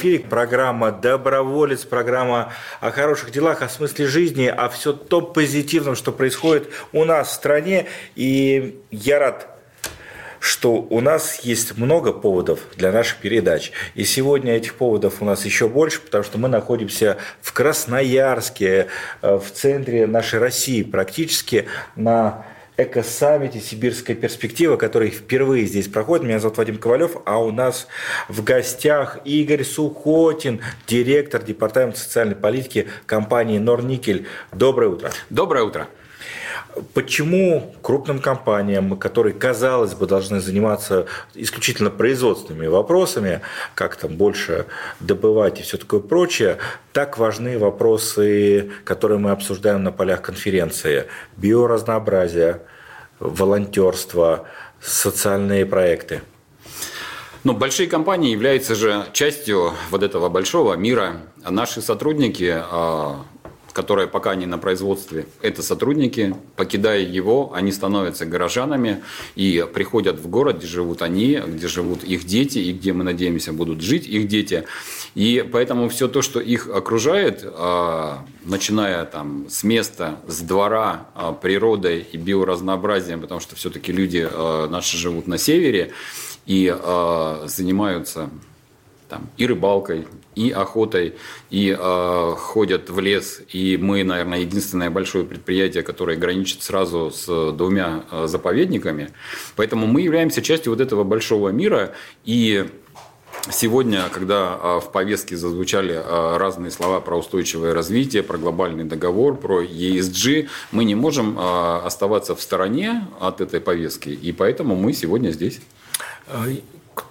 Эфире программа «Доброволец», программа о хороших делах, о смысле жизни, о все том позитивном, что происходит у нас в стране. И я рад что у нас есть много поводов для наших передач. И сегодня этих поводов у нас еще больше, потому что мы находимся в Красноярске, э, в центре нашей России, практически на эко-саммите «Сибирская перспектива», который впервые здесь проходит. Меня зовут Вадим Ковалев, а у нас в гостях Игорь Сухотин, директор Департамента социальной политики компании «Норникель». Доброе утро. Доброе утро. Почему крупным компаниям, которые, казалось бы, должны заниматься исключительно производственными вопросами, как там больше добывать и все такое прочее, так важны вопросы, которые мы обсуждаем на полях конференции. Биоразнообразие, волонтерство, социальные проекты. Ну, большие компании являются же частью вот этого большого мира. Наши сотрудники которые пока не на производстве, это сотрудники. Покидая его, они становятся горожанами и приходят в город, где живут они, где живут их дети и где, мы надеемся, будут жить их дети. И поэтому все то, что их окружает, а, начиная там с места, с двора, а, природой и биоразнообразием, потому что все-таки люди а, наши живут на севере и занимаются там, и рыбалкой, и охотой, и э, ходят в лес. И мы, наверное, единственное большое предприятие, которое граничит сразу с двумя э, заповедниками. Поэтому мы являемся частью вот этого большого мира. И Сегодня, когда э, в повестке зазвучали разные слова про устойчивое развитие, про глобальный договор, про ESG, мы не можем оставаться в стороне от этой повестки, и поэтому мы сегодня здесь.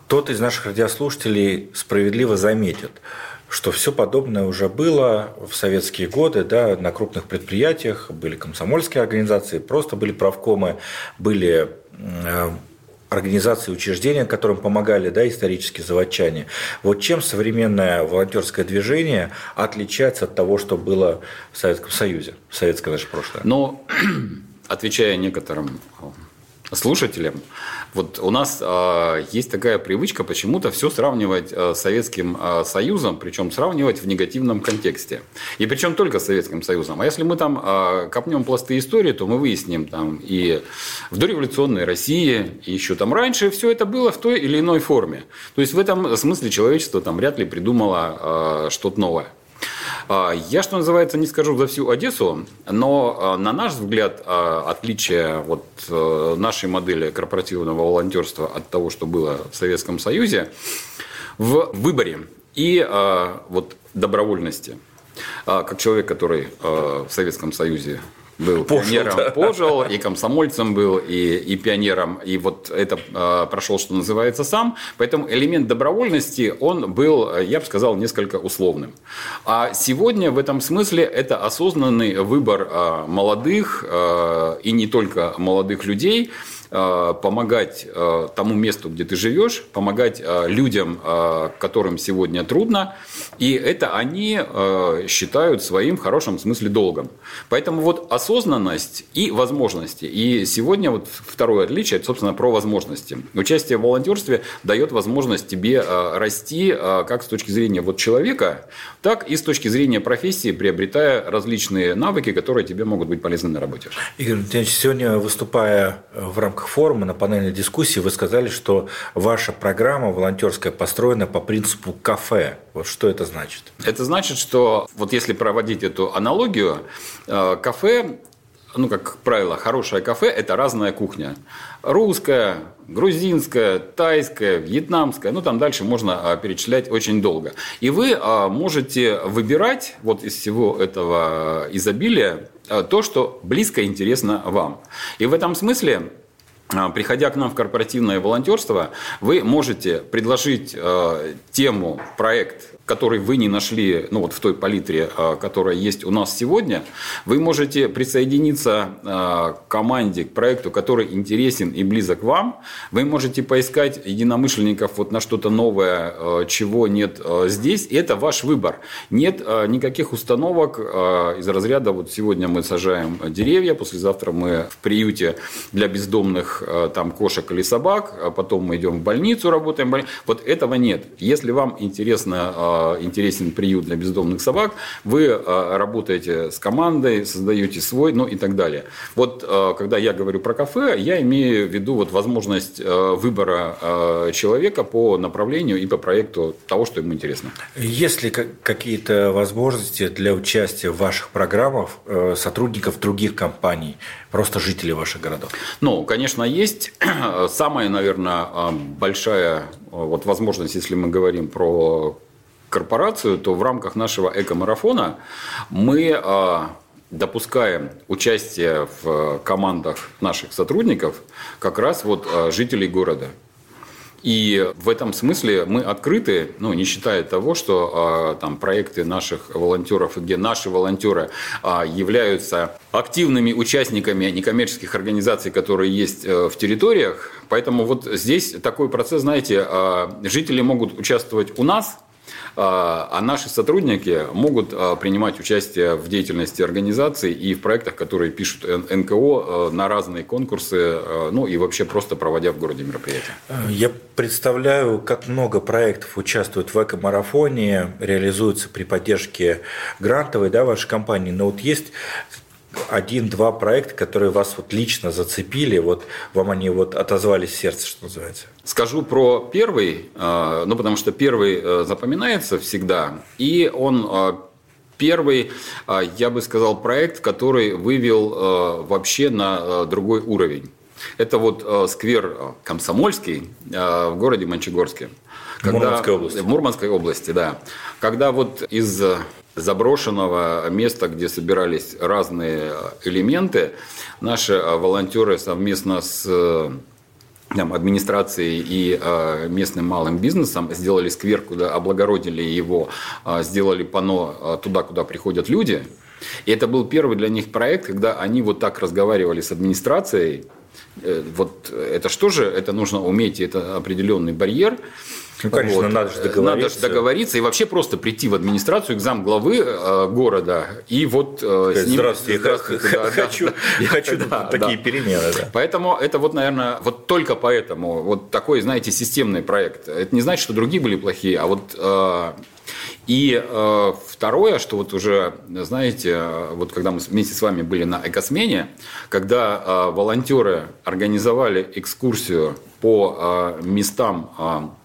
Кто-то из наших радиослушателей справедливо заметит, что все подобное уже было в советские годы, да, на крупных предприятиях были комсомольские организации, просто были правкомы, были э, организации, учреждения, которым помогали да, исторические заводчане. Вот чем современное волонтерское движение отличается от того, что было в Советском Союзе, в советское наше прошлое? Но, отвечая некоторым слушателям, вот у нас э, есть такая привычка почему-то все сравнивать э, с Советским э, Союзом, причем сравнивать в негативном контексте. И причем только с Советским Союзом. А если мы там э, копнем пласты истории, то мы выясним там и в дореволюционной России, и еще там раньше все это было в той или иной форме. То есть в этом смысле человечество там вряд ли придумало э, что-то новое. А, я, что называется, не скажу за всю Одессу, но, а, на наш взгляд, а, отличие вот э, нашей модели корпоративного волонтерства от того, что было в Советском Союзе, в выборе и вот добровольности. Как человек, который в Советском Союзе был пожил, пионером, да. пожил, и комсомольцем был, и, и пионером, и вот это э, прошел, что называется, сам. Поэтому элемент добровольности, он был, я бы сказал, несколько условным. А сегодня в этом смысле это осознанный выбор э, молодых, э, и не только молодых людей, помогать э, тому месту, где ты живешь, помогать э, людям, которым сегодня трудно, и это они считают своим в хорошем смысле долгом. Поэтому вот осознанность и возможности. И сегодня вот второе отличие, это, собственно, про возможности. Участие в волонтерстве дает возможность тебе расти как с точки зрения вот человека, так и с точки зрения профессии, приобретая различные навыки, которые тебе могут быть полезны на работе. Игорь сегодня выступая в рамках рамках форума на панельной дискуссии вы сказали, что ваша программа волонтерская построена по принципу кафе. Вот что это значит? Это значит, что вот если проводить эту аналогию, э, кафе ну, как правило, хорошее кафе – это разная кухня. Русская, грузинская, тайская, вьетнамская. Ну, там дальше можно а, перечислять очень долго. И вы а, можете выбирать вот из всего этого изобилия то, что близко и интересно вам. И в этом смысле приходя к нам в корпоративное волонтерство, вы можете предложить э, тему, проект, который вы не нашли ну, вот в той палитре, а, которая есть у нас сегодня, вы можете присоединиться а, к команде, к проекту, который интересен и близок вам. Вы можете поискать единомышленников вот на что-то новое, а, чего нет здесь. И это ваш выбор. Нет никаких установок из разряда, вот сегодня мы сажаем деревья, послезавтра мы в приюте для бездомных там кошек или собак, потом мы идем в больницу, работаем. Вот этого нет. Если вам интересно интересен приют для бездомных собак, вы э, работаете с командой, создаете свой, ну и так далее. Вот э, когда я говорю про кафе, я имею в виду вот возможность выбора человека по направлению и по проекту того, что ему интересно. Есть ли какие-то возможности для участия в ваших программах сотрудников других компаний, просто жителей ваших городов? Ну, конечно, есть. Самая, наверное, большая вот возможность, если мы говорим про корпорацию, то в рамках нашего эко-марафона мы а, допускаем участие в командах наших сотрудников как раз вот а, жителей города. И в этом смысле мы открыты, ну, не считая того, что э, там проекты наших волонтеров, где наши волонтеры э, являются активными участниками некоммерческих организаций, которые есть э, в территориях. Поэтому вот здесь такой процесс, знаете, э, жители могут участвовать у нас, а, а наши сотрудники могут а, принимать участие в деятельности организации и в проектах, которые пишут НКО а, на разные конкурсы, ну и вообще просто проводя в городе мероприятия. Я представляю, как много проектов участвуют в эко-марафоне, реализуются при поддержке грантовой да, вашей компании. Но вот есть один-два проекта, которые вас вот лично зацепили, вот вам они вот отозвались в сердце, что называется? Скажу про первый, э, ну потому что первый э, запоминается всегда, и он э, первый, я бы сказал, проект, который вывел вообще на другой уровень. Это вот сквер Комсомольский в городе Мончегорске. Когда, в Мурманской области. В Мурманской области, да. Когда вот из заброшенного места, где собирались разные элементы, наши э, волонтеры совместно с э, там, администрацией и э, местным малым бизнесом сделали сквер, куда облагородили его, сделали пано туда, куда приходят люди. И это был первый для них проект, когда они вот так разговаривали с администрацией. Вот это что же? Это нужно уметь, это определенный барьер. Ну, конечно, вот. надо же договориться. Надо же договориться и вообще просто прийти в администрацию, к зам главы э, города и вот э, Сказать, с ним... Здравствуйте, здравствуйте я да, хочу, да, я хочу да, такие да. перемены. Да. Поэтому это вот, наверное, вот только поэтому вот такой, знаете, системный проект. Это не значит, что другие были плохие, а вот... Э, и э, второе, что вот уже, знаете, вот когда мы вместе с вами были на экосмене, когда э, волонтеры организовали экскурсию по э, местам э,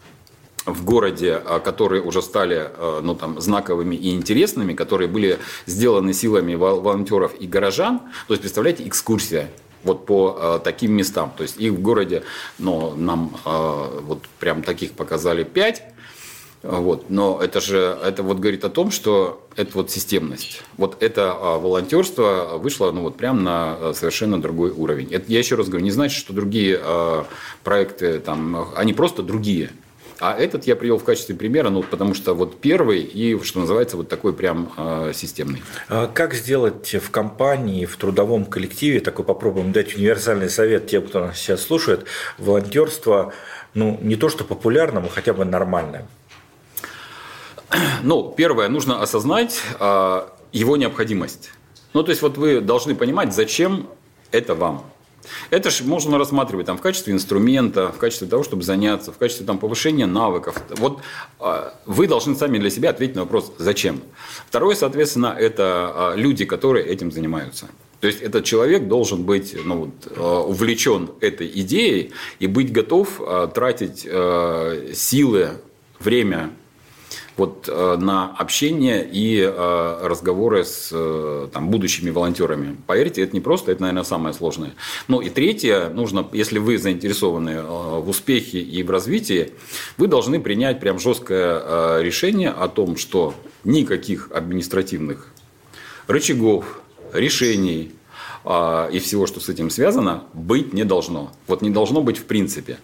в городе, а, которые уже стали а, ну, там, знаковыми и интересными, которые были сделаны силами волонтеров и горожан. То есть, представляете, экскурсия вот по э, таким местам. То есть их в городе, ну, нам э, вот прям таких показали пять. Вот. Но это же это вот говорит о том, что это вот системность. Вот это э, волонтерство вышло ну, вот прям на совершенно другой уровень. Это, я еще раз говорю, не значит, что другие э, проекты там, они просто другие. А этот я привел в качестве примера, ну, потому что вот первый и, что называется, вот такой прям э, системный. А как сделать в компании, в трудовом коллективе, такой попробуем дать универсальный совет тем, кто нас сейчас слушает, волонтерство, ну, не то что популярным, а хотя бы нормальным? Ну, первое, нужно осознать э, его необходимость. Ну, то есть, вот вы должны понимать, зачем это вам. Это же можно рассматривать там, в качестве инструмента, в качестве того, чтобы заняться, в качестве там, повышения навыков. Вот э, вы должны сами для себя ответить на вопрос «зачем?». Второе, соответственно, это э, люди, которые этим занимаются. То есть этот человек должен быть ну, вот, э, увлечен этой идеей и быть готов тратить силы, время вот э, на общение и э, разговоры с э, там, будущими волонтерами. Поверьте, это не просто, это, наверное, самое сложное. Ну и третье, нужно, если вы заинтересованы в успехе и в развитии, вы должны принять прям жесткое решение о том, что никаких административных рычагов, решений, и всего, что с этим связано, быть не должно. Вот не должно быть в принципе.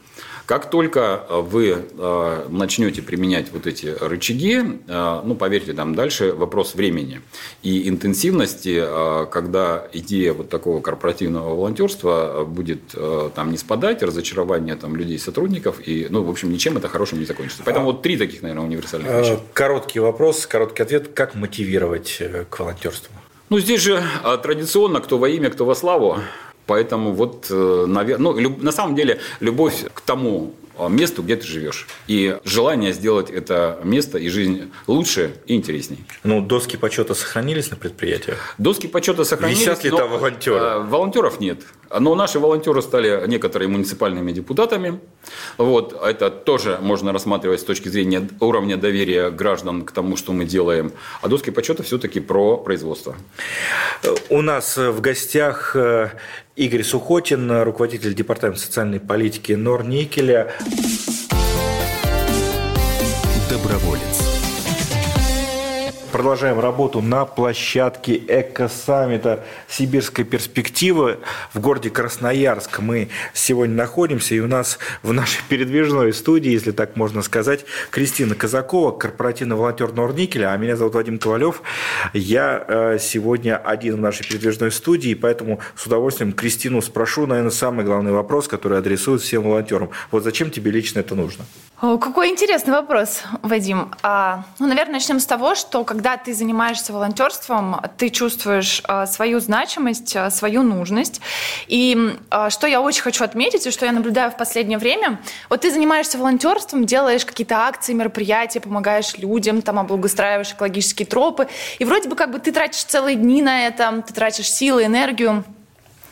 Как только вы э, начнете применять вот эти рычаги, э, ну, поверьте, там дальше вопрос времени и интенсивности, э, когда идея вот такого корпоративного волонтерства будет там не спадать, разочарование там людей, сотрудников, и, ну, в общем, ничем это хорошим не закончится. Поэтому а, вот три таких, наверное, универсальных вещи. Короткий вопрос, короткий ответ. Как мотивировать к волонтерству? Ну, здесь же традиционно кто во имя, кто во славу. Поэтому вот, э, наверное, ну, на самом деле, любовь к тому месту, где ты живешь. И желание сделать это место и жизнь лучше и интереснее. Ну, доски почета сохранились на предприятиях? Доски почета сохранились. Висят ли там волонтеры? А, волонтеров нет. Но наши волонтеры стали некоторые муниципальными депутатами. Вот. Это тоже можно рассматривать с точки зрения уровня доверия граждан к тому, что мы делаем. А доски почета все-таки про производство. У нас в гостях э, Игорь Сухотин, руководитель департамента социальной политики Норникеля. Доброволец. Продолжаем работу на площадке Эко-саммита «Сибирская перспектива» в городе Красноярск. Мы сегодня находимся, и у нас в нашей передвижной студии, если так можно сказать, Кристина Казакова, корпоративный волонтер Норникеля, а меня зовут Вадим Ковалев. Я э, сегодня один в нашей передвижной студии, поэтому с удовольствием Кристину спрошу, наверное, самый главный вопрос, который адресует всем волонтерам. Вот зачем тебе лично это нужно? Какой интересный вопрос, Вадим. А, ну, наверное, начнем с того, что когда ты занимаешься волонтерством, ты чувствуешь а, свою значимость, а, свою нужность. И что я очень хочу отметить, и что я наблюдаю в последнее время, вот ты занимаешься волонтерством, делаешь какие-то акции, мероприятия, помогаешь людям, там облагоустраиваешь экологические тропы, и вроде бы как бы ты тратишь целые дни на это, ты тратишь силы, энергию,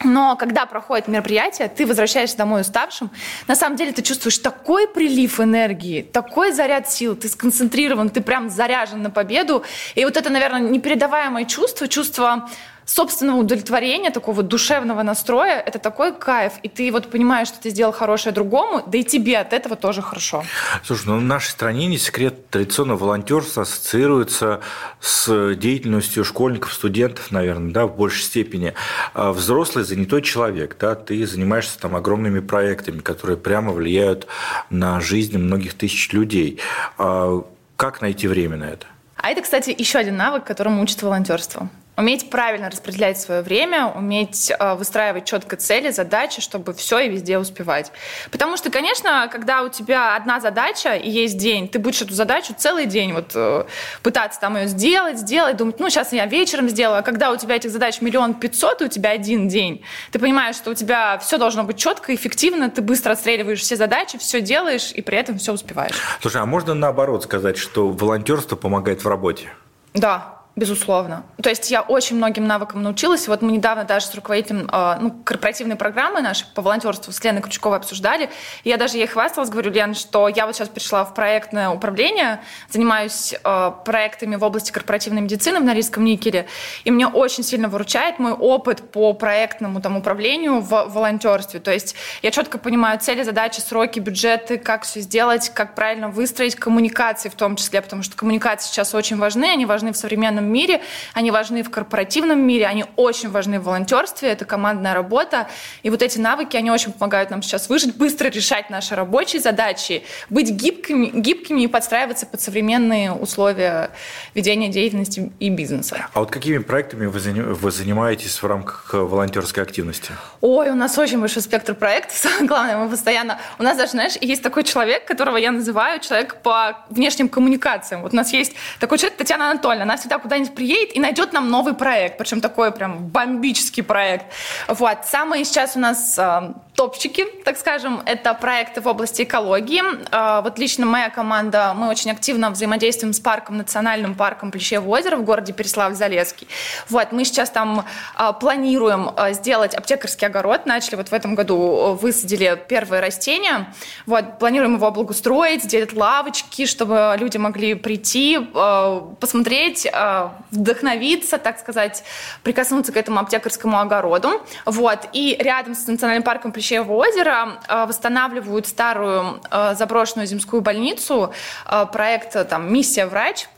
но когда проходит мероприятие, ты возвращаешься домой уставшим, на самом деле ты чувствуешь такой прилив энергии, такой заряд сил, ты сконцентрирован, ты прям заряжен на победу. И вот это, наверное, непередаваемое чувство, чувство собственного удовлетворения, такого душевного настроя, это такой кайф. И ты вот понимаешь, что ты сделал хорошее другому, да и тебе от этого тоже хорошо. Слушай, ну в нашей стране не секрет, традиционно волонтерство ассоциируется с деятельностью школьников, студентов, наверное, да, в большей степени. А взрослый занятой человек, да, ты занимаешься там огромными проектами, которые прямо влияют на жизнь многих тысяч людей. А как найти время на это? А это, кстати, еще один навык, которому учат волонтерство. Уметь правильно распределять свое время, уметь э, выстраивать четко цели, задачи, чтобы все и везде успевать. Потому что, конечно, когда у тебя одна задача и есть день, ты будешь эту задачу целый день вот э, пытаться там ее сделать, сделать, думать, ну, сейчас я вечером сделаю. А когда у тебя этих задач миллион пятьсот, и у тебя один день, ты понимаешь, что у тебя все должно быть четко, эффективно, ты быстро отстреливаешь все задачи, все делаешь, и при этом все успеваешь. Слушай, а можно наоборот сказать, что волонтерство помогает в работе? Да, Безусловно. То есть я очень многим навыкам научилась. Вот мы недавно даже с руководителем э, ну, корпоративной программы нашей по волонтерству с Леной Крючковой обсуждали. Я даже ей хвасталась, говорю, Лен, что я вот сейчас пришла в проектное управление, занимаюсь э, проектами в области корпоративной медицины в Норильском никеле, и мне очень сильно выручает мой опыт по проектному там, управлению в волонтерстве. То есть я четко понимаю цели, задачи, сроки, бюджеты, как все сделать, как правильно выстроить коммуникации в том числе, потому что коммуникации сейчас очень важны, они важны в современном мире, они важны в корпоративном мире, они очень важны в волонтерстве, это командная работа. И вот эти навыки, они очень помогают нам сейчас выжить, быстро решать наши рабочие задачи, быть гибкими, гибкими и подстраиваться под современные условия ведения деятельности и бизнеса. А вот какими проектами вы занимаетесь в рамках волонтерской активности? Ой, у нас очень большой спектр проектов. Самое главное, мы постоянно... У нас даже, знаешь, есть такой человек, которого я называю человек по внешним коммуникациям. Вот у нас есть такой человек, Татьяна Анатольевна. Она всегда куда куда-нибудь приедет и найдет нам новый проект, причем такой прям бомбический проект. Вот. Самые сейчас у нас э, топчики, так скажем, это проекты в области экологии. Э, вот лично моя команда, мы очень активно взаимодействуем с парком, национальным парком Плещево озеро в городе Переславль-Залесский. Вот. Мы сейчас там э, планируем э, сделать аптекарский огород, начали вот в этом году, э, высадили первые растения. Вот. Планируем его облагоустроить, сделать лавочки, чтобы люди могли прийти, э, посмотреть, э, вдохновиться, так сказать, прикоснуться к этому аптекарскому огороду. Вот. И рядом с национальным парком Плещеево озеро э, восстанавливают старую э, заброшенную земскую больницу, э, проект там «Миссия врач»,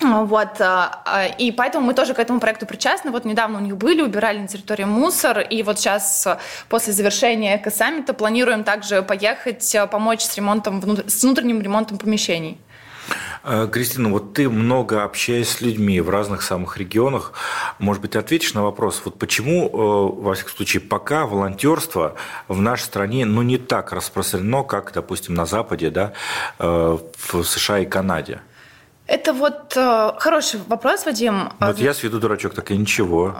Вот, и поэтому мы тоже к этому проекту причастны. Вот недавно у них были, убирали на территории мусор, и вот сейчас после завершения эко-саммита планируем также поехать помочь с ремонтом, с внутренним ремонтом помещений. Э, Кристина, вот ты много общаясь с людьми в разных самых регионах, может быть, ответишь на вопрос, вот почему, э, во всяком случае, пока волонтерство в нашей стране ну, не так распространено, как, допустим, на Западе, да, э, в США и Канаде? Это вот э, хороший вопрос, Вадим. Ну, вот я с виду дурачок, так и ничего.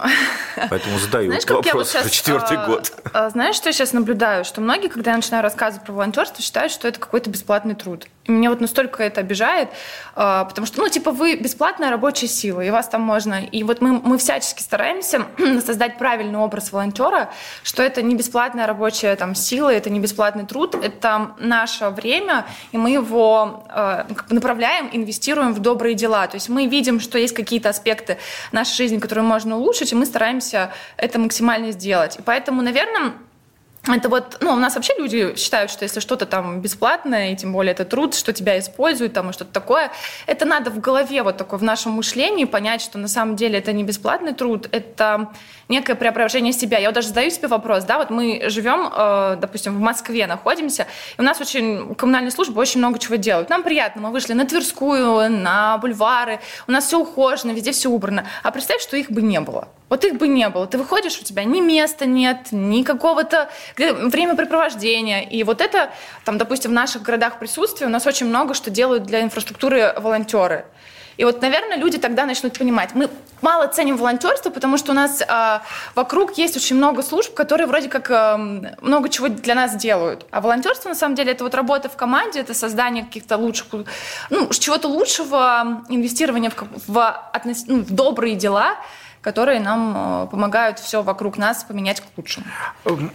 Поэтому задаю Знаешь, вопрос вот сейчас, четвертый э, год. Э, знаешь, что я сейчас наблюдаю? Что многие, когда я начинаю рассказывать про волонтерство, считают, что это какой-то бесплатный труд. И меня вот настолько это обижает, э, потому что, ну, типа, вы бесплатная рабочая сила, и вас там можно... И вот мы, мы всячески стараемся создать правильный образ волонтера, что это не бесплатная рабочая там сила, это не бесплатный труд, это наше время, и мы его э, направляем, инвестируем в добрые дела. То есть мы видим, что есть какие-то аспекты нашей жизни, которые можно улучшить, и мы стараемся это максимально сделать. И поэтому, наверное, это вот, ну, у нас вообще люди считают, что если что-то там бесплатное, и тем более это труд, что тебя используют, там, и что-то такое, это надо в голове вот такое, в нашем мышлении понять, что на самом деле это не бесплатный труд, это некое преображение себя. Я вот даже задаю себе вопрос, да, вот мы живем, э, допустим, в Москве находимся, и у нас очень, коммунальные службы очень много чего делают. Нам приятно, мы вышли на Тверскую, на бульвары, у нас все ухожено, везде все убрано. А представь, что их бы не было. Вот их бы не было. Ты выходишь, у тебя ни места нет, ни какого-то времяпрепровождения. И вот это, там, допустим, в наших городах присутствия у нас очень много что делают для инфраструктуры волонтеры. И вот, наверное, люди тогда начнут понимать. Мы мало ценим волонтерство, потому что у нас э, вокруг есть очень много служб, которые вроде как э, много чего для нас делают. А волонтерство, на самом деле, это вот работа в команде, это создание каких-то лучших, ну, чего-то лучшего, инвестирование в, в, относ, ну, в добрые дела, которые нам э, помогают все вокруг нас поменять к лучшему.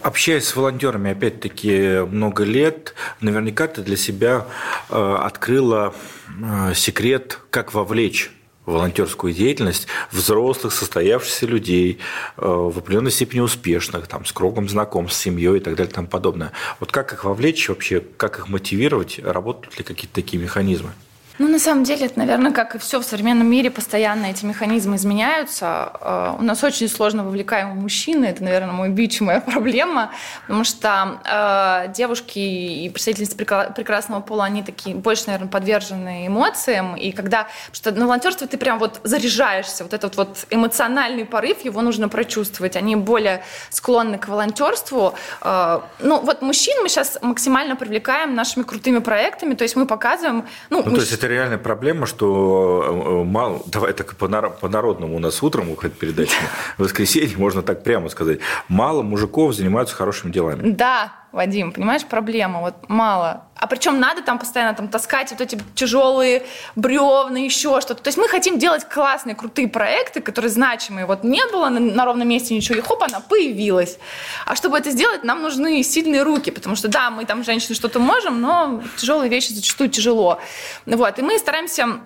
Общаясь с волонтерами, опять-таки, много лет, наверняка ты для себя э, открыла э, секрет, как вовлечь волонтерскую деятельность взрослых, состоявшихся людей, в определенной степени успешных, там, с кругом знакомств, с семьей и так далее и тому подобное. Вот как их вовлечь вообще, как их мотивировать, работают ли какие-то такие механизмы? Ну, на самом деле, это, наверное, как и все в современном мире, постоянно эти механизмы изменяются. Э, у нас очень сложно вовлекаемые мужчины. Это, наверное, мой бич, моя проблема. Потому что э, девушки и представительницы прекрасного пола, они такие больше, наверное, подвержены эмоциям. И когда... Потому что на волонтерстве ты прям вот заряжаешься. Вот этот вот эмоциональный порыв, его нужно прочувствовать. Они более склонны к волонтерству. Э, ну, вот мужчин мы сейчас максимально привлекаем нашими крутыми проектами. То есть мы показываем... Ну, ну мужч... то есть это реальная проблема, что э, мало, давай так по-народному у нас утром выходит передача, в воскресенье, можно так прямо сказать, мало мужиков занимаются хорошими делами. Да, Вадим, понимаешь, проблема, вот мало. А причем надо там постоянно там таскать вот эти тяжелые бревна, еще что-то. То есть мы хотим делать классные, крутые проекты, которые значимые. Вот не было на, на ровном месте ничего, и хоп, она появилась. А чтобы это сделать, нам нужны сильные руки, потому что да, мы там, женщины, что-то можем, но тяжелые вещи зачастую тяжело. Вот, и мы стараемся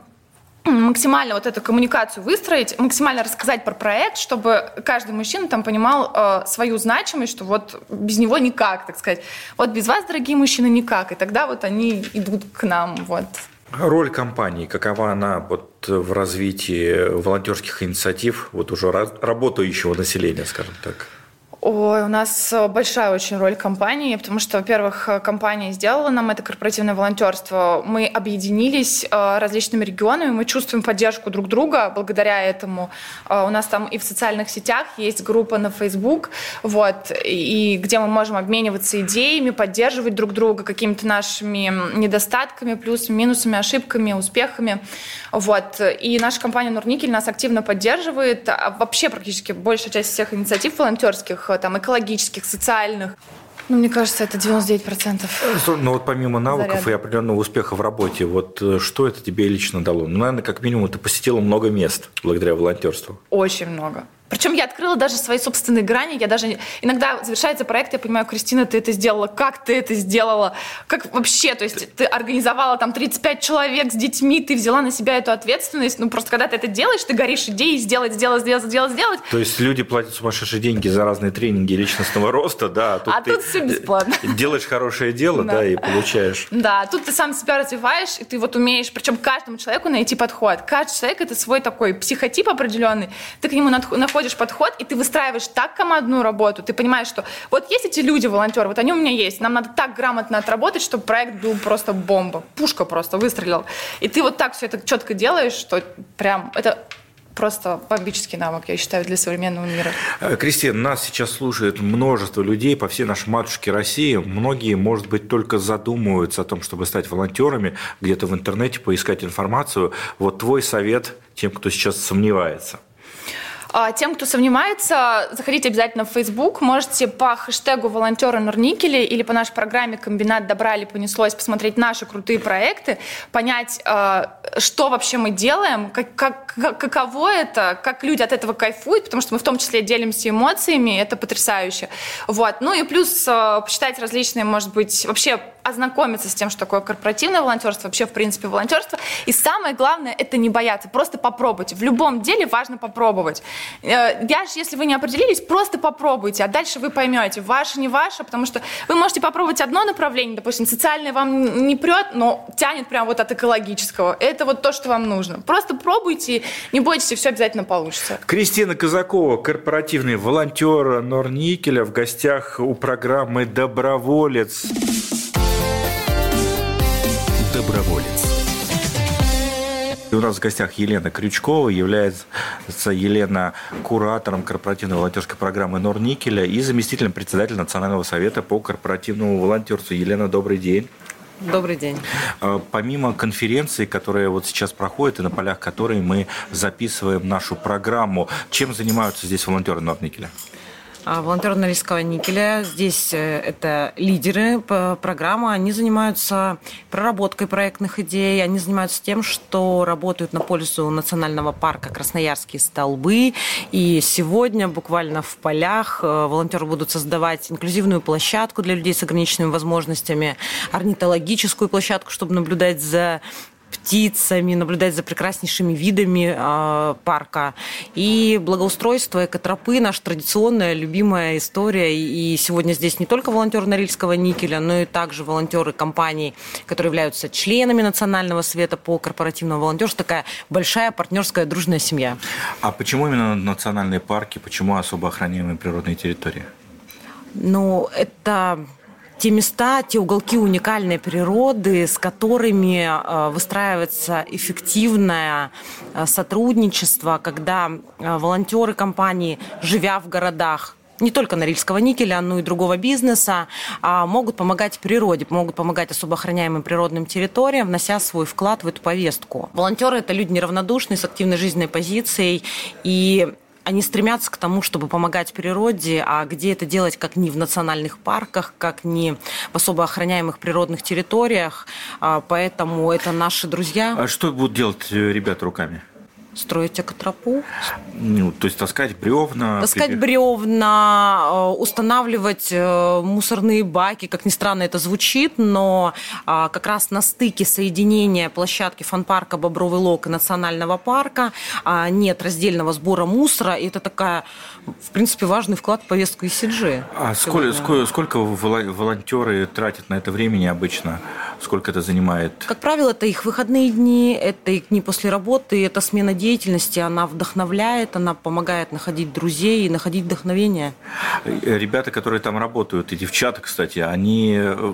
максимально вот эту коммуникацию выстроить, максимально рассказать про проект, чтобы каждый мужчина там понимал э, свою значимость, что вот без него никак, так сказать. Вот без вас, дорогие мужчины, никак. И тогда вот они идут к нам. Вот. Роль компании, какова она вот в развитии волонтерских инициатив, вот уже работающего населения, скажем так? Ой, у нас э, большая очень роль компании, потому что, во-первых, э, компания сделала нам это корпоративное волонтерство. Мы объединились э, различными регионами, мы чувствуем поддержку друг друга благодаря этому. У нас там и в социальных сетях есть группа на Facebook, вот, и где мы можем обмениваться идеями, поддерживать друг друга какими-то нашими недостатками, плюсами, минусами, ошибками, успехами. Вот. И наша компания Нурникель нас активно поддерживает. А вообще практически большая часть всех инициатив волонтерских там, экологических, социальных. Ну, мне кажется, это 99%. Но ну, вот помимо навыков заряда. и определенного успеха в работе, вот э, что это тебе лично дало? Ну, наверное, как минимум, ты посетила много мест благодаря волонтерству. Очень много Причем я открыла даже свои собственные грани. Я даже иногда завершается проект, я понимаю, Кристина, ты это сделала, как ты это сделала, как вообще, то есть ты организовала там 35 человек с детьми, ты взяла на себя эту ответственность. Ну просто когда ты это делаешь, ты горишь идеей сделать, сделать, сделать, сделать, сделать. То есть люди платят сумасшедшие деньги за разные тренинги личностного роста, да. А тут, а тут все бесплатно. Делаешь хорошее дело, да. да, и получаешь. Да, тут ты сам себя развиваешь, и ты вот умеешь, причем каждому человеку найти подход. Каждый человек это свой такой психотип определенный. Ты к нему находишь подход, и ты выстраиваешь так командную работу. Ты понимаешь, что вот есть эти люди, волонтеры, вот они у меня есть. Нам надо так грамотно отработать, чтобы проект был просто бомба. Пушка просто выстрелил. И ты вот так все это четко делаешь, что прям это просто бомбический навык, я считаю, для современного мира. Э, Кристина, нас сейчас слушает множество людей по всей нашей матушке России. Многие, может быть, только задумываются о том, чтобы стать волонтерами, где-то в интернете поискать информацию. Вот твой совет тем, кто сейчас сомневается – тем, кто сомневается, заходите обязательно в Facebook. Можете по хэштегу волонтеры Норникели или по нашей программе «Комбинат добра» или «Понеслось» посмотреть наши крутые проекты, понять, а, что вообще мы делаем, как, как, каково это, как люди от этого кайфуют, потому что мы в том числе делимся эмоциями, это потрясающе. Вот. Ну и плюс а, почитать различные, может быть, вообще ознакомиться с тем, что такое корпоративное волонтерство, вообще, в принципе, волонтерство. И самое главное, это не бояться, просто попробуйте. В любом деле важно попробовать. Э, я же, если вы не определились, просто попробуйте, а дальше вы поймете, ваше, не ваше, потому что вы можете попробовать одно направление, допустим, социальное вам не прет, но тянет прям вот от экологического. Это вот то, что вам нужно. Просто пробуйте, не бойтесь, все обязательно получится. Кристина Казакова, корпоративный волонтер Норникеля, в гостях у программы «Доброволец». Доброволец. И у нас в гостях Елена Крючкова, является Елена куратором корпоративной волонтерской программы Норникеля и заместителем председателя Национального совета по корпоративному волонтерству. Елена, добрый день. Добрый день. А, помимо конференции, которая вот сейчас проходит, и на полях которой мы записываем нашу программу, чем занимаются здесь волонтеры Норникеля? А, волонтеры Норильского никеля. Здесь э, это лидеры программы. Они занимаются проработкой проектных идей. Они занимаются тем, что работают на пользу национального парка Красноярские столбы. И сегодня буквально в полях э, волонтеры будут создавать инклюзивную площадку для людей с ограниченными возможностями, орнитологическую площадку, чтобы наблюдать за птицами, наблюдать за прекраснейшими видами э, парка. И благоустройство экотропы – наша традиционная, любимая история. И сегодня здесь не только волонтеры Норильского никеля, но и также волонтеры компаний, которые являются членами Национального совета по корпоративному волонтерству. Такая большая партнерская дружная семья. А почему именно национальные парки, почему особо охраняемые природные территории? Ну, это те места, те уголки уникальной природы, с которыми э, выстраивается эффективное э, сотрудничество, когда э, волонтеры компании, живя в городах, не только Норильского никеля, но и другого бизнеса, а, могут помогать природе, могут помогать особо охраняемым природным территориям, внося свой вклад в эту повестку. Волонтеры – это люди неравнодушные, с активной жизненной позицией, и они стремятся к тому, чтобы помогать природе, а где это делать, как не в национальных парках, как не в особо охраняемых природных территориях. А, поэтому это наши друзья. А что будут делать э, ребята руками? Строить экотропу. Ну, то есть таскать бревна. Таскать бревна, э, устанавливать э, мусорные баки. Как ни странно это звучит, но а, как раз на стыке соединения площадки фанпарка Бобровый Лог и Национального парка а, нет раздельного сбора мусора. И это такая, в принципе, важный вклад в повестку ECG. А сколько, сколько, сколько волонтеры тратят на это времени обычно? Сколько это занимает? Как правило, это их выходные дни, это их дни после работы, это смена деятельности, она вдохновляет, она помогает находить друзей и находить вдохновение. Ребята, которые там работают, и девчата, кстати, они э,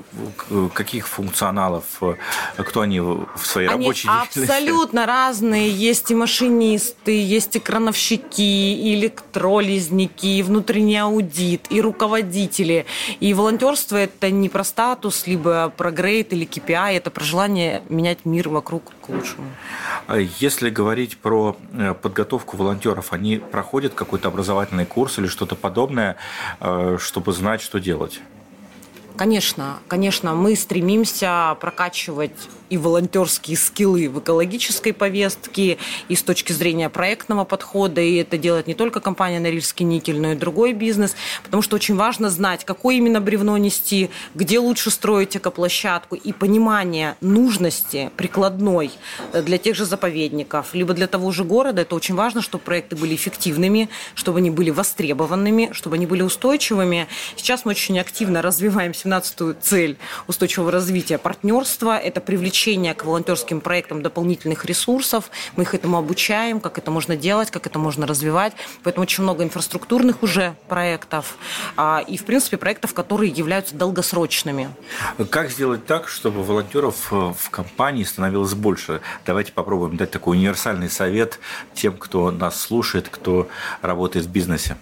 каких функционалов, э, кто они в своей они рабочей деятельности? абсолютно разные. Есть и машинисты, есть и крановщики, и электролизники, и внутренний аудит, и руководители. И волонтерство – это не про статус, либо про грейд или KPI, это про желание менять мир вокруг к лучшему. А если говорить про э, подготовку волонтеров, они проходят какой-то образовательный курс или что-то подобное, э, чтобы знать, что делать? Конечно, конечно, мы стремимся прокачивать и волонтерские скиллы в экологической повестке, и с точки зрения проектного подхода, и это делает не только компания «Норильский никель», но и другой бизнес, потому что очень важно знать, какое именно бревно нести, где лучше строить экоплощадку, и понимание нужности прикладной для тех же заповедников, либо для того же города, это очень важно, чтобы проекты были эффективными, чтобы они были востребованными, чтобы они были устойчивыми. Сейчас мы очень активно развиваем 17-ю цель устойчивого развития партнерства, это привлечение привлечение к волонтерским проектам дополнительных ресурсов. Мы их этому обучаем, как это можно делать, как это можно развивать. Поэтому очень много инфраструктурных уже проектов а, и, в принципе, проектов, которые являются долгосрочными. Как сделать так, чтобы волонтеров э, в компании становилось больше? Давайте попробуем дать такой универсальный совет тем, кто нас слушает, кто работает в бизнесе.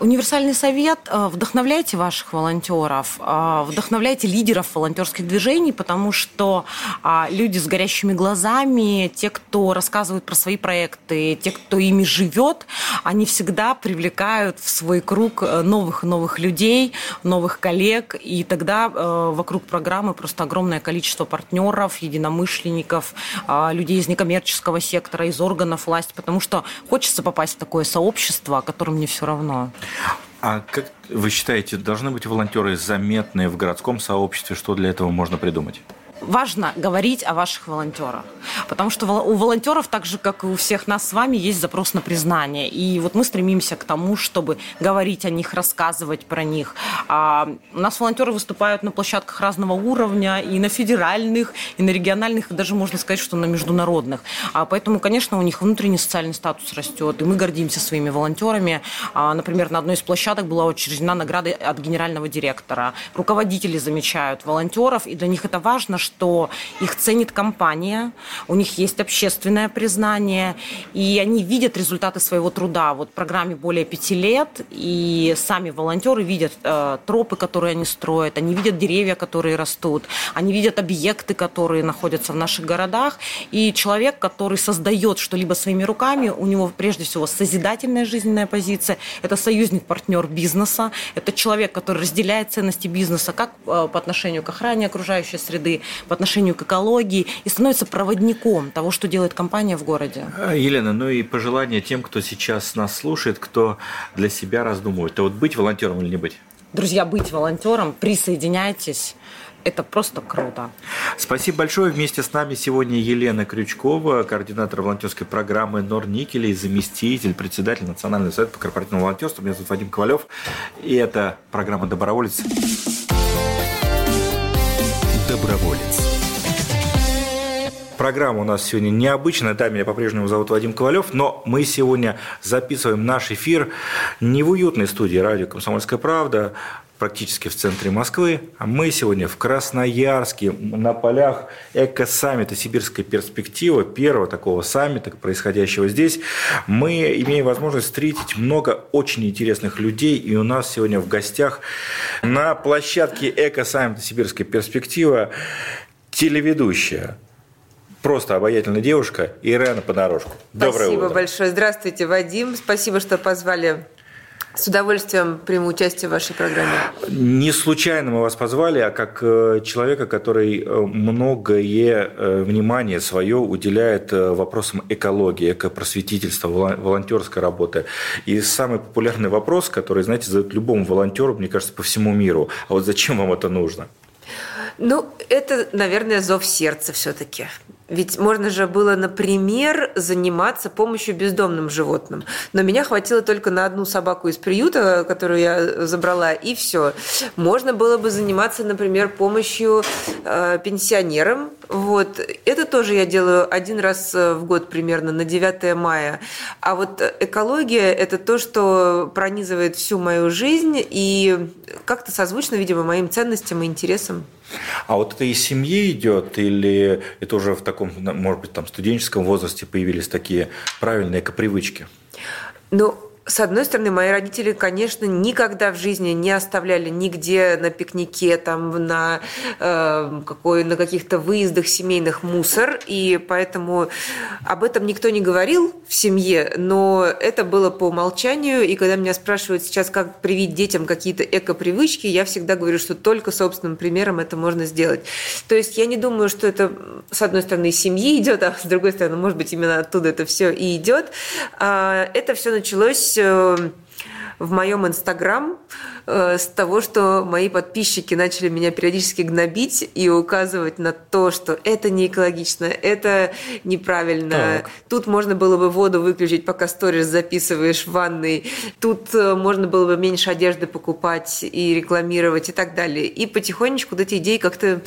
Универсальный совет э, – вдохновляйте ваших волонтеров, э, вдохновляйте лидеров волонтерских движений, потому что а, люди с горящими глазами, те, кто рассказывают про свои проекты, те, кто ими живет, они всегда привлекают в свой круг э, новых и новых людей, новых коллег, и тогда вокруг программы просто огромное количество партнеров, единомышленников, людей из некоммерческого сектора, из органов власти, потому что хочется попасть в такое сообщество, которым не все равно. А как вы считаете, должны быть волонтеры заметные в городском сообществе? Что для этого можно придумать? Важно говорить о ваших волонтерах. Потому что у волонтеров, так же, как и у всех нас с вами, есть запрос на признание. И вот мы стремимся к тому, чтобы говорить о них, рассказывать про них. А у нас волонтеры выступают на площадках разного уровня, и на федеральных, и на региональных, и даже можно сказать, что на международных. А поэтому, конечно, у них внутренний социальный статус растет, и мы гордимся своими волонтерами. А, например, на одной из площадок была учреждена награда от генерального директора. Руководители замечают волонтеров, и для них это важно, что их ценит компания, у них есть общественное признание, и они видят результаты своего труда. Вот программе более пяти лет, и сами волонтеры видят э, тропы, которые они строят, они видят деревья, которые растут, они видят объекты, которые находятся в наших городах, и человек, который создает что-либо своими руками, у него прежде всего созидательная жизненная позиция, это союзник, партнер бизнеса, это человек, который разделяет ценности бизнеса как э, по отношению к охране окружающей среды, по отношению к экологии и становится проводником того, что делает компания в городе. А, Елена, ну и пожелания тем, кто сейчас нас слушает, кто для себя раздумывает. То вот быть волонтером или не быть? Друзья, быть волонтером, присоединяйтесь. Это просто круто. Спасибо большое. Вместе с нами сегодня Елена Крючкова, координатор волонтерской программы Норникеля и заместитель председателя Национального совета по корпоративному волонтерству. Меня зовут Вадим Ковалев. И это программа «Доброволец». Доброволец. Программа у нас сегодня необычная. Да, меня по-прежнему зовут Вадим Ковалев, но мы сегодня записываем наш эфир не в уютной студии радио «Комсомольская правда», практически в центре Москвы. А мы сегодня в Красноярске на полях эко-саммита «Сибирская перспектива», первого такого саммита, происходящего здесь. Мы имеем возможность встретить много очень интересных людей. И у нас сегодня в гостях на площадке эко-саммита «Сибирская перспектива» телеведущая, просто обаятельная девушка Ирена Подорожку. Доброе Спасибо утро. большое. Здравствуйте, Вадим. Спасибо, что позвали с удовольствием приму участие в вашей программе. Не случайно мы вас позвали, а как э, человека, который э, многое э, внимание свое уделяет вопросам экологии, экопросветительства, волонтерской работы. И самый популярный вопрос, который, знаете, задают любому волонтеру, мне кажется, по всему миру. А вот зачем вам это нужно? Ну, это, наверное, зов сердца все-таки. Ведь можно же было, например, заниматься помощью бездомным животным. Но меня хватило только на одну собаку из приюта, которую я забрала, и все. Можно было бы заниматься, например, помощью э, пенсионерам. Вот. Это тоже я делаю один раз в год примерно, на 9 мая. А вот экология – это то, что пронизывает всю мою жизнь и как-то созвучно, видимо, моим ценностям и интересам. А вот это из семьи идет или это уже в таком, может быть, там студенческом возрасте появились такие правильные эко-привычки? Ну, с одной стороны, мои родители, конечно, никогда в жизни не оставляли нигде на пикнике, там, на, э, какой, на каких-то выездах семейных мусор, и поэтому об этом никто не говорил в семье, но это было по умолчанию, и когда меня спрашивают сейчас, как привить детям какие-то эко-привычки, я всегда говорю, что только собственным примером это можно сделать. То есть я не думаю, что это, с одной стороны, из семьи идет, а с другой стороны, может быть, именно оттуда это все и идет. А, это все началось в моем инстаграм э, с того, что мои подписчики начали меня периодически гнобить и указывать на то, что это не экологично, это неправильно. Так. Тут можно было бы воду выключить, пока сторис записываешь в ванной. Тут э, можно было бы меньше одежды покупать и рекламировать и так далее. И потихонечку вот эти идеи как-то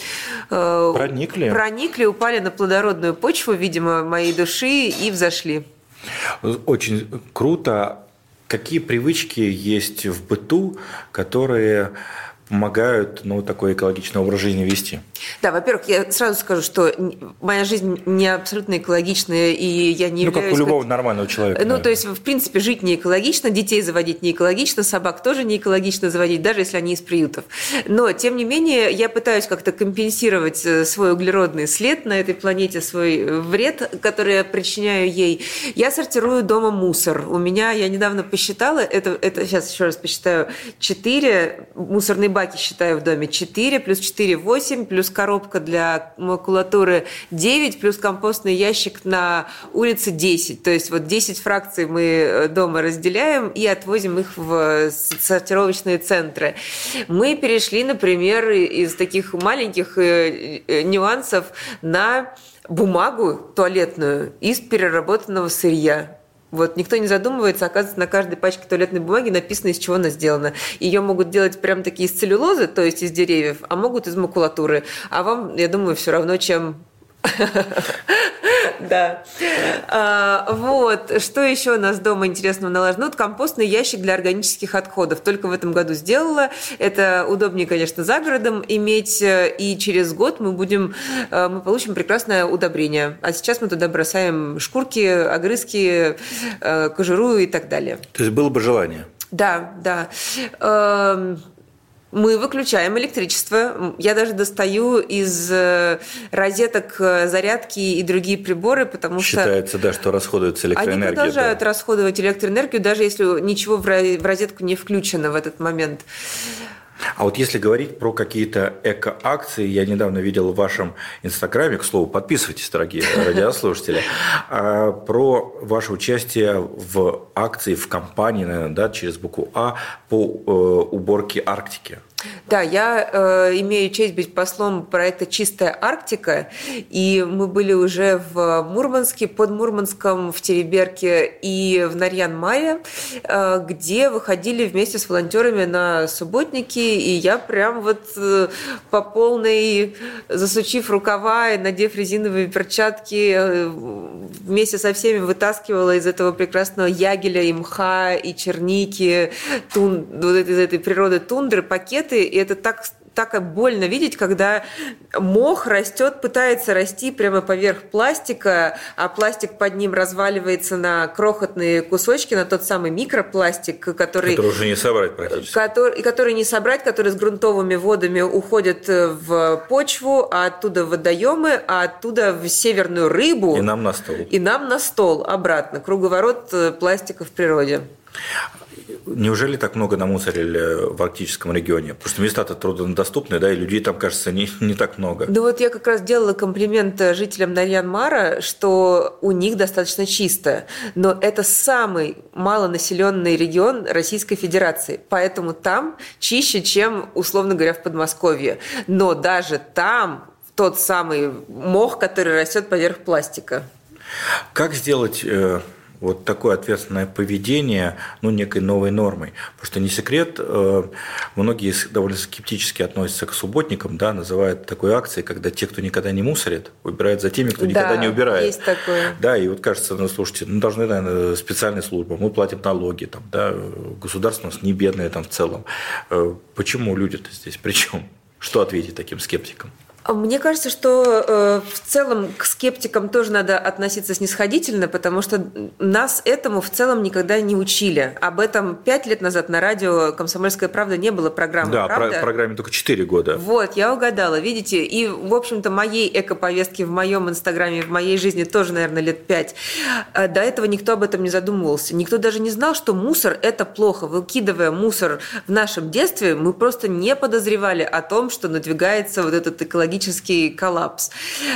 э, проникли. проникли, упали на плодородную почву, видимо, моей души и взошли. Очень круто. Какие привычки есть в быту, которые помогают ну, такой экологичный образ жизни вести? Да, во-первых, я сразу скажу, что моя жизнь не абсолютно экологичная, и я не ну, являюсь... как у любого нормального человека. Ну, наверное. то есть, в принципе, жить не экологично, детей заводить не экологично, собак тоже не экологично заводить, даже если они из приютов. Но, тем не менее, я пытаюсь как-то компенсировать э, свой углеродный след на этой планете, свой э, вред, который я причиняю ей. Я сортирую дома мусор. У меня, я недавно посчитала, это, это сейчас еще раз посчитаю, 4 мусорные баки собаки считаю в доме 4, плюс 4 – 8, плюс коробка для макулатуры 9, плюс компостный ящик на улице 10. То есть вот 10 фракций мы э, дома разделяем и отвозим их в сортировочные центры. Мы перешли, например, из таких маленьких э, э, нюансов на бумагу туалетную из переработанного сырья. Вот никто не задумывается, оказывается, на каждой пачке туалетной бумаги написано, из чего она сделана. Ее могут делать прям такие из целлюлозы, то есть из деревьев, а могут из макулатуры. А вам, я думаю, все равно, чем да. А, вот. Что еще у нас дома интересного наложено? Вот компостный ящик для органических отходов. Только в этом году сделала. Это удобнее, конечно, за городом иметь. И через год мы будем, э, мы получим прекрасное удобрение. А сейчас мы туда бросаем шкурки, огрызки, э, кожуру и так далее. То есть было бы желание? Да, да. Мы выключаем электричество. Я даже достаю из э, розеток э, зарядки и другие приборы, потому Считается, что... Считается, да, что расходуется электроэнергия. Они продолжают да. расходовать электроэнергию, даже если ничего в розетку не включено в этот момент. А вот если говорить про какие-то эко-акции, я недавно видел в вашем инстаграме, к слову, подписывайтесь, дорогие радиослушатели, а, про ваше участие в акции, в компании, наверное, да, через букву А по э, уборке Арктики. Да, я э, имею честь быть послом проекта «Чистая Арктика», и мы были уже в Мурманске, под Мурманском, в Тереберке и в Нарьян-Мае, э, где выходили вместе с волонтерами на субботники, и я прям вот э, по полной, засучив рукава и надев резиновые перчатки, э, вместе со всеми вытаскивала из этого прекрасного ягеля и мха, и черники, тун, вот из этой природы тундры пакет конфеты, и это так так больно видеть, когда мох растет, пытается расти прямо поверх пластика, а пластик под ним разваливается на крохотные кусочки, на тот самый микропластик, который... Который уже не собрать практически. Который, который не собрать, который с грунтовыми водами уходит в почву, а оттуда в водоемы, а оттуда в северную рыбу. И нам на стол. И нам на стол обратно. Круговорот э, пластика в природе. Неужели так много намусорили в арктическом регионе? Потому что места-то труднодоступны, да, и людей там, кажется, не, не так много. Да вот я как раз делала комплимент жителям Нарьян-Мара, что у них достаточно чисто. Но это самый малонаселенный регион Российской Федерации. Поэтому там чище, чем, условно говоря, в Подмосковье. Но даже там тот самый мох, который растет поверх пластика. Как сделать э, вот такое ответственное поведение ну, некой новой нормой. Потому что не секрет, э, многие довольно скептически относятся к субботникам, да, называют такой акцией, когда те, кто никогда не мусорит, убирают за теми, кто никогда не убирает. есть такое. Да, и вот кажется, ну, слушайте, ну, должны, наверное, специальные службы, мы платим налоги, там, да, государство у нас не бедное там в целом. Э, почему люди-то здесь, причем? Что ответить таким скептикам? Мне кажется, что э, в целом к скептикам тоже надо относиться снисходительно, потому что нас этому в целом никогда не учили. Об этом пять лет назад на радио «Комсомольская правда» не было программы. Да, правда? про программе только четыре года. Вот, я угадала, видите. И, в общем-то, моей эко-повестки в моем инстаграме, в моей жизни тоже, наверное, лет пять. А До этого никто об этом не задумывался. Никто даже не знал, что мусор – это плохо. Выкидывая мусор в нашем детстве, мы просто не подозревали о том, что надвигается вот этот экологический коллапс.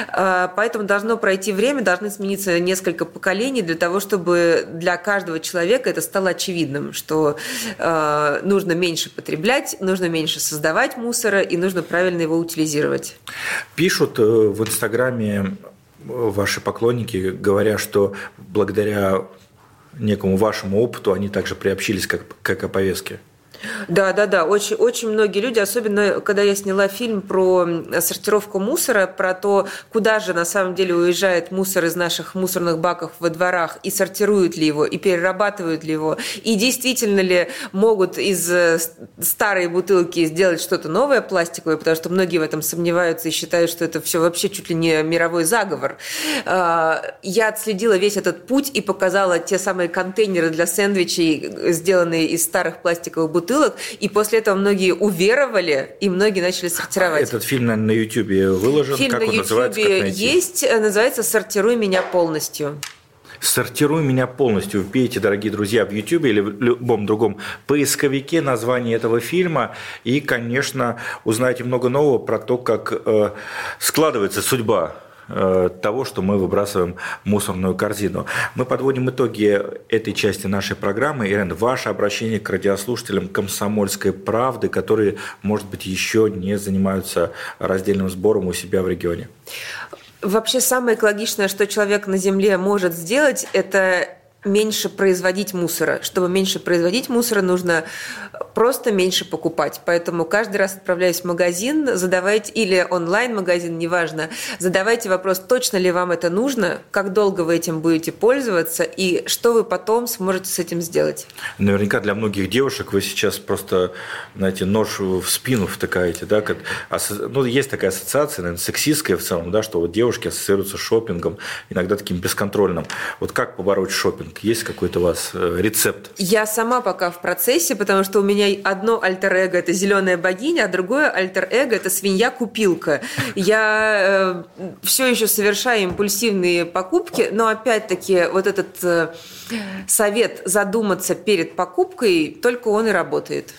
А, Поэтому должно пройти время, должны смениться несколько поколений для того, чтобы для каждого человека это стало очевидным, что э, нужно меньше потреблять, нужно меньше создавать мусора и нужно правильно его утилизировать. Пишут э, в Инстаграме э, ваши поклонники, говоря, что благодаря некому вашему опыту они также приобщились как, как о. Да, да, да. Очень, очень многие люди, особенно когда я сняла фильм про сортировку мусора, про то, куда же на самом деле уезжает мусор из наших мусорных баков во дворах, и сортируют ли его, и перерабатывают ли его, и действительно ли могут из э, старой бутылки сделать что-то новое пластиковое, потому что многие в этом сомневаются и считают, что это все вообще чуть ли не мировой заговор. А, я отследила весь этот путь и показала те самые контейнеры для сэндвичей, сделанные из старых пластиковых бутылок, бутылок, и после этого многие уверовали, и многие начали сортировать. Этот фильм, наверное, на Ютьюбе выложен. Фильм как на он называется? Как Ютьюбе найти? есть, э, называется «Сортируй меня полностью». Сортируй меня полностью. Вбейте, дорогие друзья, в YouTube или в любом другом поисковике название этого фильма. И, конечно, узнаете много нового про то, как э, складывается судьба того, что мы выбрасываем мусорную корзину. Мы подводим итоги этой части нашей программы. Ирен, ваше обращение к радиослушателям «Комсомольской правды», которые, может быть, еще не занимаются раздельным сбором у себя в регионе. Вообще самое экологичное, что человек на Земле может сделать, это меньше производить мусора. Чтобы меньше производить мусора, нужно просто меньше покупать. Поэтому каждый раз отправляясь в магазин, задавайте, или онлайн-магазин, неважно, задавайте вопрос, точно ли вам это нужно, как долго вы этим будете пользоваться и что вы потом сможете с этим сделать. Наверняка для многих девушек вы сейчас просто, знаете, нож в спину втыкаете, да, как, ну, есть такая ассоциация, наверное, сексистская в целом, да, что вот девушки ассоциируются с шопингом, иногда таким бесконтрольным. Вот как побороть шопинг? Есть какой-то у вас э, рецепт? Я сама пока в процессе, потому что у меня одно альтер-эго – это зеленая богиня, а другое альтер-эго – это свинья-купилка. Я э, все еще совершаю импульсивные покупки, но опять-таки вот этот э, совет задуматься перед покупкой, только он и работает.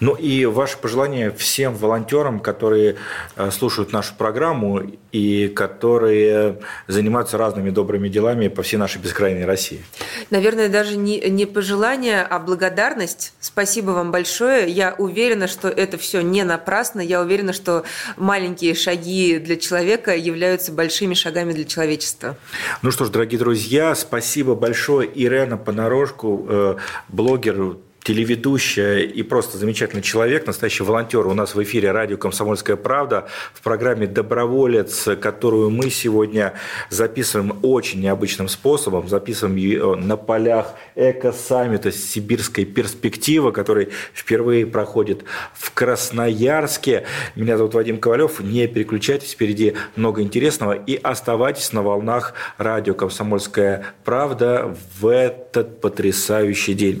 Ну и ваше пожелание всем волонтерам, которые э, слушают нашу программу и которые занимаются разными добрыми делами по всей нашей бескрайней России. Наверное, даже не, не пожелание, а благодарность. Спасибо вам большое. Я уверена, что это все не напрасно. Я уверена, что маленькие шаги для человека являются большими шагами для человечества. Ну что ж, дорогие друзья, спасибо большое Ирена Понарошку, э, блогер, телеведущая и просто замечательный человек, настоящий волонтер у нас в эфире радио «Комсомольская правда» в программе «Доброволец», которую мы сегодня записываем очень необычным способом, записываем ее на полях эко-саммита «Сибирская перспектива», который впервые проходит в Красноярске. Меня зовут Вадим Ковалев. Не переключайтесь, впереди много интересного и оставайтесь на волнах радио «Комсомольская правда» в этот потрясающий день.